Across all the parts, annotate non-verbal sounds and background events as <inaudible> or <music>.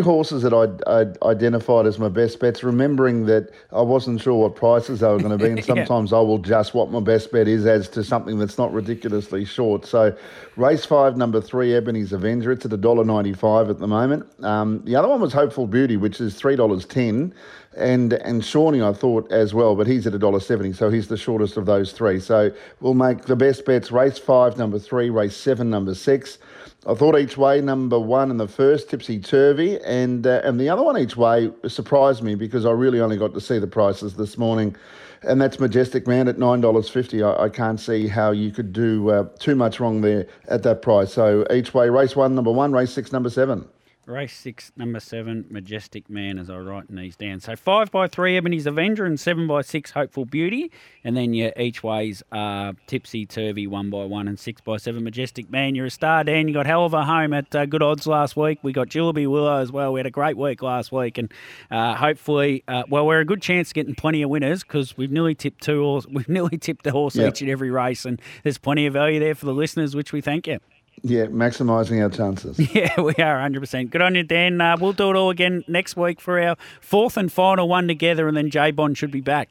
horses that I'd, I'd, identified as my best bets, remembering that I wasn't sure what prices they were going to be, and <laughs> sometimes yeah. I will just what my best bet is as to something that's not ridiculously short. So, race five, number three, Ebony's Avenger. It's at $1.95 at the moment. Um, the other one was Hopeful Beauty, which is $3.10. And and Shawnee, I thought as well, but he's at $1.70, so he's the shortest of those three. So we'll make the best bets race five, number three, race seven, number six. I thought each way, number one in the first, Tipsy Turvy, and uh, and the other one each way surprised me because I really only got to see the prices this morning, and that's Majestic Man at nine dollars fifty. I, I can't see how you could do uh, too much wrong there at that price. So each way, race one, number one, race six, number seven. Race six, number seven, Majestic Man, as I write these down. So five by three, Ebony's Avenger, and seven by six, Hopeful Beauty. And then your each ways are Tipsy Turvy, one by one, and six by seven, Majestic Man. You're a star, Dan. You got hell of a home at uh, Good Odds last week. We got Jillaby Willow as well. We had a great week last week, and uh, hopefully, uh, well, we're a good chance of getting plenty of winners because we've nearly tipped two horse, <laughs> we've nearly tipped a horse yep. each and every race, and there's plenty of value there for the listeners, which we thank you. Yeah, maximising our chances. <laughs> Yeah, we are 100%. Good on you, Dan. Uh, we'll do it all again next week for our fourth and final one together, and then J Bond should be back.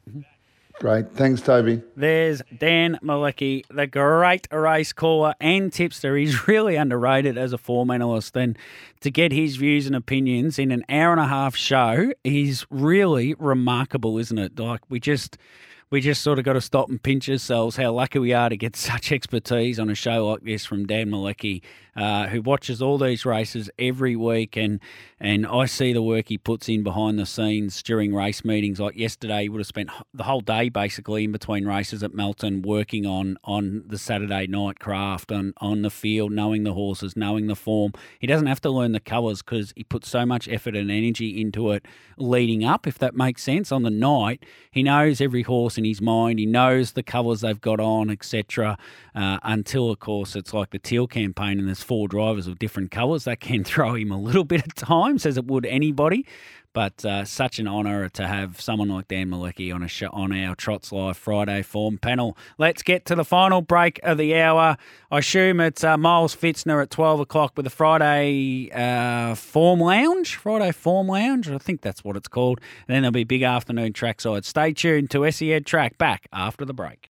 Great. Thanks, Toby. There's Dan Mielicki, the great race caller and tipster. He's <laughs> really underrated as a form analyst. And to get his views and opinions in an hour and a half show is really remarkable, isn't it? Like, we just we just sort of got to stop and pinch ourselves how lucky we are to get <laughs> such expertise on a show like this from Dan Mielicki, uh, who watches all these races every week, and and I see the work he puts in behind the scenes during race meetings. Like yesterday, he would have spent the whole day basically in between races at Melton working on on the Saturday night craft on on the field, knowing the horses, knowing the form. He doesn't have to learn the colours because he puts so much effort and energy into it leading up. If that makes sense, on the night he knows every horse in his mind. He knows the colours they've got on, etc. Uh, until, of course, it's like the teal campaign and there's four drivers of different colours. That can <laughs> throw him a little bit at times, as it would anybody. But uh, such an honour to have someone like Dan Mielicki on a on our Trots Live Friday form panel. Let's get to the final break of the hour. I assume it's uh, Miles Fitzner at twelve o'clock with the Friday uh, Form Lounge. Friday Form Lounge, I think that's what it's called. And then there'll be big afternoon trackside. Stay tuned to SEN Track back after the break.